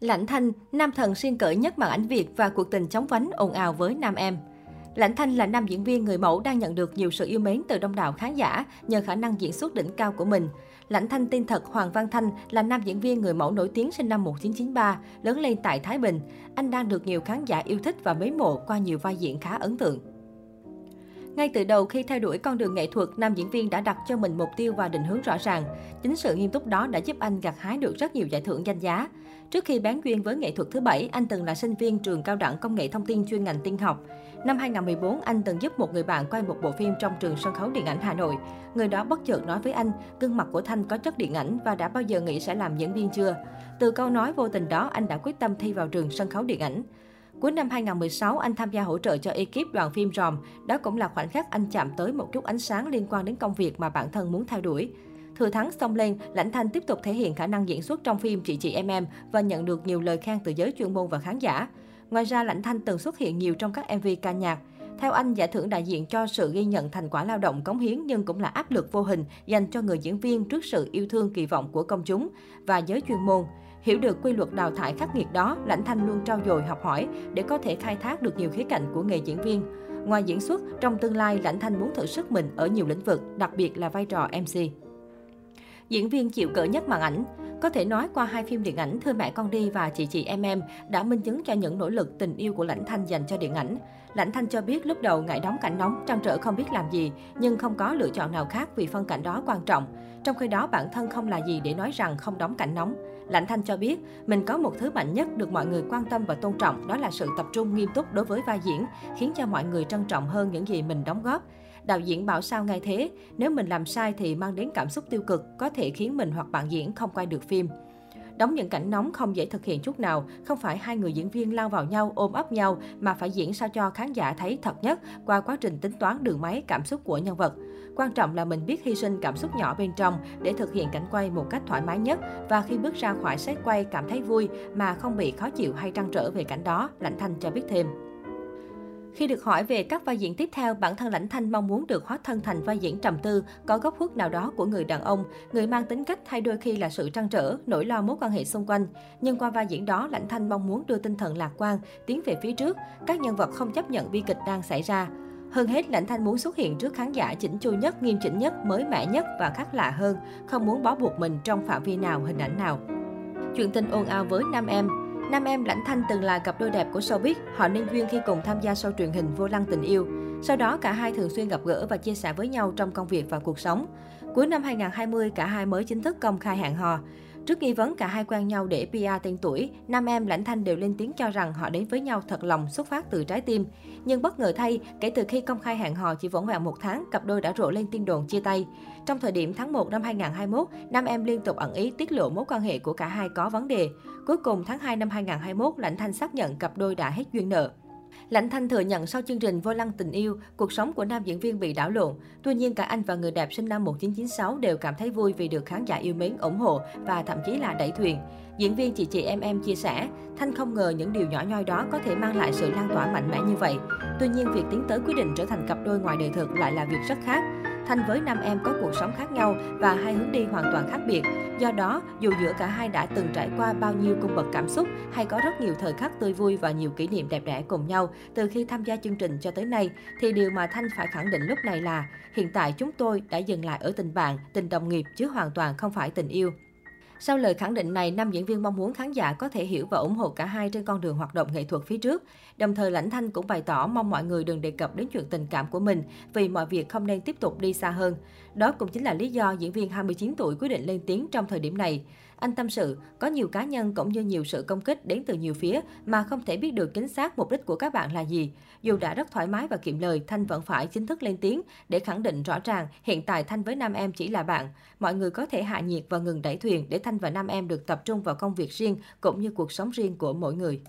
Lãnh Thanh, nam thần xuyên cởi nhất màn ảnh Việt và cuộc tình chóng vánh ồn ào với nam em. Lãnh Thanh là nam diễn viên người mẫu đang nhận được nhiều sự yêu mến từ đông đảo khán giả nhờ khả năng diễn xuất đỉnh cao của mình. Lãnh Thanh tên thật Hoàng Văn Thanh là nam diễn viên người mẫu nổi tiếng sinh năm 1993, lớn lên tại Thái Bình. Anh đang được nhiều khán giả yêu thích và mến mộ qua nhiều vai diễn khá ấn tượng. Ngay từ đầu khi theo đuổi con đường nghệ thuật, nam diễn viên đã đặt cho mình mục tiêu và định hướng rõ ràng. Chính sự nghiêm túc đó đã giúp anh gặt hái được rất nhiều giải thưởng danh giá. Trước khi bán duyên với nghệ thuật thứ bảy, anh từng là sinh viên trường cao đẳng công nghệ thông tin chuyên ngành tin học. Năm 2014, anh từng giúp một người bạn quay một bộ phim trong trường sân khấu điện ảnh Hà Nội. Người đó bất chợt nói với anh, gương mặt của Thanh có chất điện ảnh và đã bao giờ nghĩ sẽ làm diễn viên chưa? Từ câu nói vô tình đó, anh đã quyết tâm thi vào trường sân khấu điện ảnh. Cuối năm 2016, anh tham gia hỗ trợ cho ekip đoàn phim Ròm. Đó cũng là khoảnh khắc anh chạm tới một chút ánh sáng liên quan đến công việc mà bản thân muốn theo đuổi. Thừa thắng xông lên, Lãnh Thanh tiếp tục thể hiện khả năng diễn xuất trong phim Chị Chị Em Em và nhận được nhiều lời khen từ giới chuyên môn và khán giả. Ngoài ra, Lãnh Thanh từng xuất hiện nhiều trong các MV ca nhạc. Theo anh, giải thưởng đại diện cho sự ghi nhận thành quả lao động cống hiến nhưng cũng là áp lực vô hình dành cho người diễn viên trước sự yêu thương kỳ vọng của công chúng và giới chuyên môn. Hiểu được quy luật đào thải khắc nghiệt đó, Lãnh Thanh luôn trau dồi học hỏi để có thể khai thác được nhiều khía cạnh của nghề diễn viên. Ngoài diễn xuất, trong tương lai Lãnh Thanh muốn thử sức mình ở nhiều lĩnh vực, đặc biệt là vai trò MC. Diễn viên chịu cỡ nhất màn ảnh có thể nói qua hai phim điện ảnh Thưa mẹ con đi và Chị chị em em đã minh chứng cho những nỗ lực tình yêu của Lãnh Thanh dành cho điện ảnh. Lãnh Thanh cho biết lúc đầu ngại đóng cảnh nóng, trăn trở không biết làm gì, nhưng không có lựa chọn nào khác vì phân cảnh đó quan trọng. Trong khi đó bản thân không là gì để nói rằng không đóng cảnh nóng. Lãnh Thanh cho biết, mình có một thứ mạnh nhất được mọi người quan tâm và tôn trọng, đó là sự tập trung nghiêm túc đối với vai diễn, khiến cho mọi người trân trọng hơn những gì mình đóng góp. Đạo diễn bảo sao ngay thế, nếu mình làm sai thì mang đến cảm xúc tiêu cực, có thể khiến mình hoặc bạn diễn không quay được phim. Đóng những cảnh nóng không dễ thực hiện chút nào, không phải hai người diễn viên lao vào nhau, ôm ấp nhau, mà phải diễn sao cho khán giả thấy thật nhất qua quá trình tính toán đường máy cảm xúc của nhân vật. Quan trọng là mình biết hy sinh cảm xúc nhỏ bên trong để thực hiện cảnh quay một cách thoải mái nhất và khi bước ra khỏi set quay cảm thấy vui mà không bị khó chịu hay trăn trở về cảnh đó, Lãnh Thanh cho biết thêm. Khi được hỏi về các vai diễn tiếp theo, bản thân Lãnh Thanh mong muốn được hóa thân thành vai diễn trầm tư, có góc khuất nào đó của người đàn ông, người mang tính cách hay đôi khi là sự trăn trở, nỗi lo mối quan hệ xung quanh. Nhưng qua vai diễn đó, Lãnh Thanh mong muốn đưa tinh thần lạc quan, tiến về phía trước, các nhân vật không chấp nhận bi kịch đang xảy ra. Hơn hết, Lãnh Thanh muốn xuất hiện trước khán giả chỉnh chu nhất, nghiêm chỉnh nhất, mới mẻ nhất và khác lạ hơn, không muốn bó buộc mình trong phạm vi nào, hình ảnh nào. Chuyện tình ồn ào với nam em, Nam em Lãnh Thanh từng là cặp đôi đẹp của showbiz, họ nên duyên khi cùng tham gia show truyền hình Vô Lăng Tình Yêu. Sau đó cả hai thường xuyên gặp gỡ và chia sẻ với nhau trong công việc và cuộc sống. Cuối năm 2020, cả hai mới chính thức công khai hẹn hò. Trước nghi vấn cả hai quen nhau để PR tên tuổi, nam em Lãnh Thanh đều lên tiếng cho rằng họ đến với nhau thật lòng xuất phát từ trái tim. Nhưng bất ngờ thay, kể từ khi công khai hẹn hò chỉ vỏn vẹn một tháng, cặp đôi đã rộ lên tin đồn chia tay. Trong thời điểm tháng 1 năm 2021, nam em liên tục ẩn ý tiết lộ mối quan hệ của cả hai có vấn đề. Cuối cùng tháng 2 năm 2021, Lãnh Thanh xác nhận cặp đôi đã hết duyên nợ. Lãnh Thanh thừa nhận sau chương trình Vô lăng tình yêu, cuộc sống của nam diễn viên bị đảo lộn. Tuy nhiên cả anh và người đẹp sinh năm 1996 đều cảm thấy vui vì được khán giả yêu mến, ủng hộ và thậm chí là đẩy thuyền. Diễn viên chị chị em em chia sẻ, Thanh không ngờ những điều nhỏ nhoi đó có thể mang lại sự lan tỏa mạnh mẽ như vậy. Tuy nhiên việc tiến tới quyết định trở thành cặp đôi ngoài đời thực lại là việc rất khác. Thanh với nam em có cuộc sống khác nhau và hai hướng đi hoàn toàn khác biệt. Do đó, dù giữa cả hai đã từng trải qua bao nhiêu cung bậc cảm xúc hay có rất nhiều thời khắc tươi vui và nhiều kỷ niệm đẹp đẽ cùng nhau từ khi tham gia chương trình cho tới nay, thì điều mà Thanh phải khẳng định lúc này là hiện tại chúng tôi đã dừng lại ở tình bạn, tình đồng nghiệp chứ hoàn toàn không phải tình yêu. Sau lời khẳng định này, nam diễn viên mong muốn khán giả có thể hiểu và ủng hộ cả hai trên con đường hoạt động nghệ thuật phía trước. Đồng thời Lãnh Thanh cũng bày tỏ mong mọi người đừng đề cập đến chuyện tình cảm của mình vì mọi việc không nên tiếp tục đi xa hơn. Đó cũng chính là lý do diễn viên 29 tuổi quyết định lên tiếng trong thời điểm này. Anh tâm sự, có nhiều cá nhân cũng như nhiều sự công kích đến từ nhiều phía mà không thể biết được chính xác mục đích của các bạn là gì. Dù đã rất thoải mái và kiệm lời, Thanh vẫn phải chính thức lên tiếng để khẳng định rõ ràng hiện tại Thanh với nam em chỉ là bạn. Mọi người có thể hạ nhiệt và ngừng đẩy thuyền để Thanh và nam em được tập trung vào công việc riêng cũng như cuộc sống riêng của mỗi người.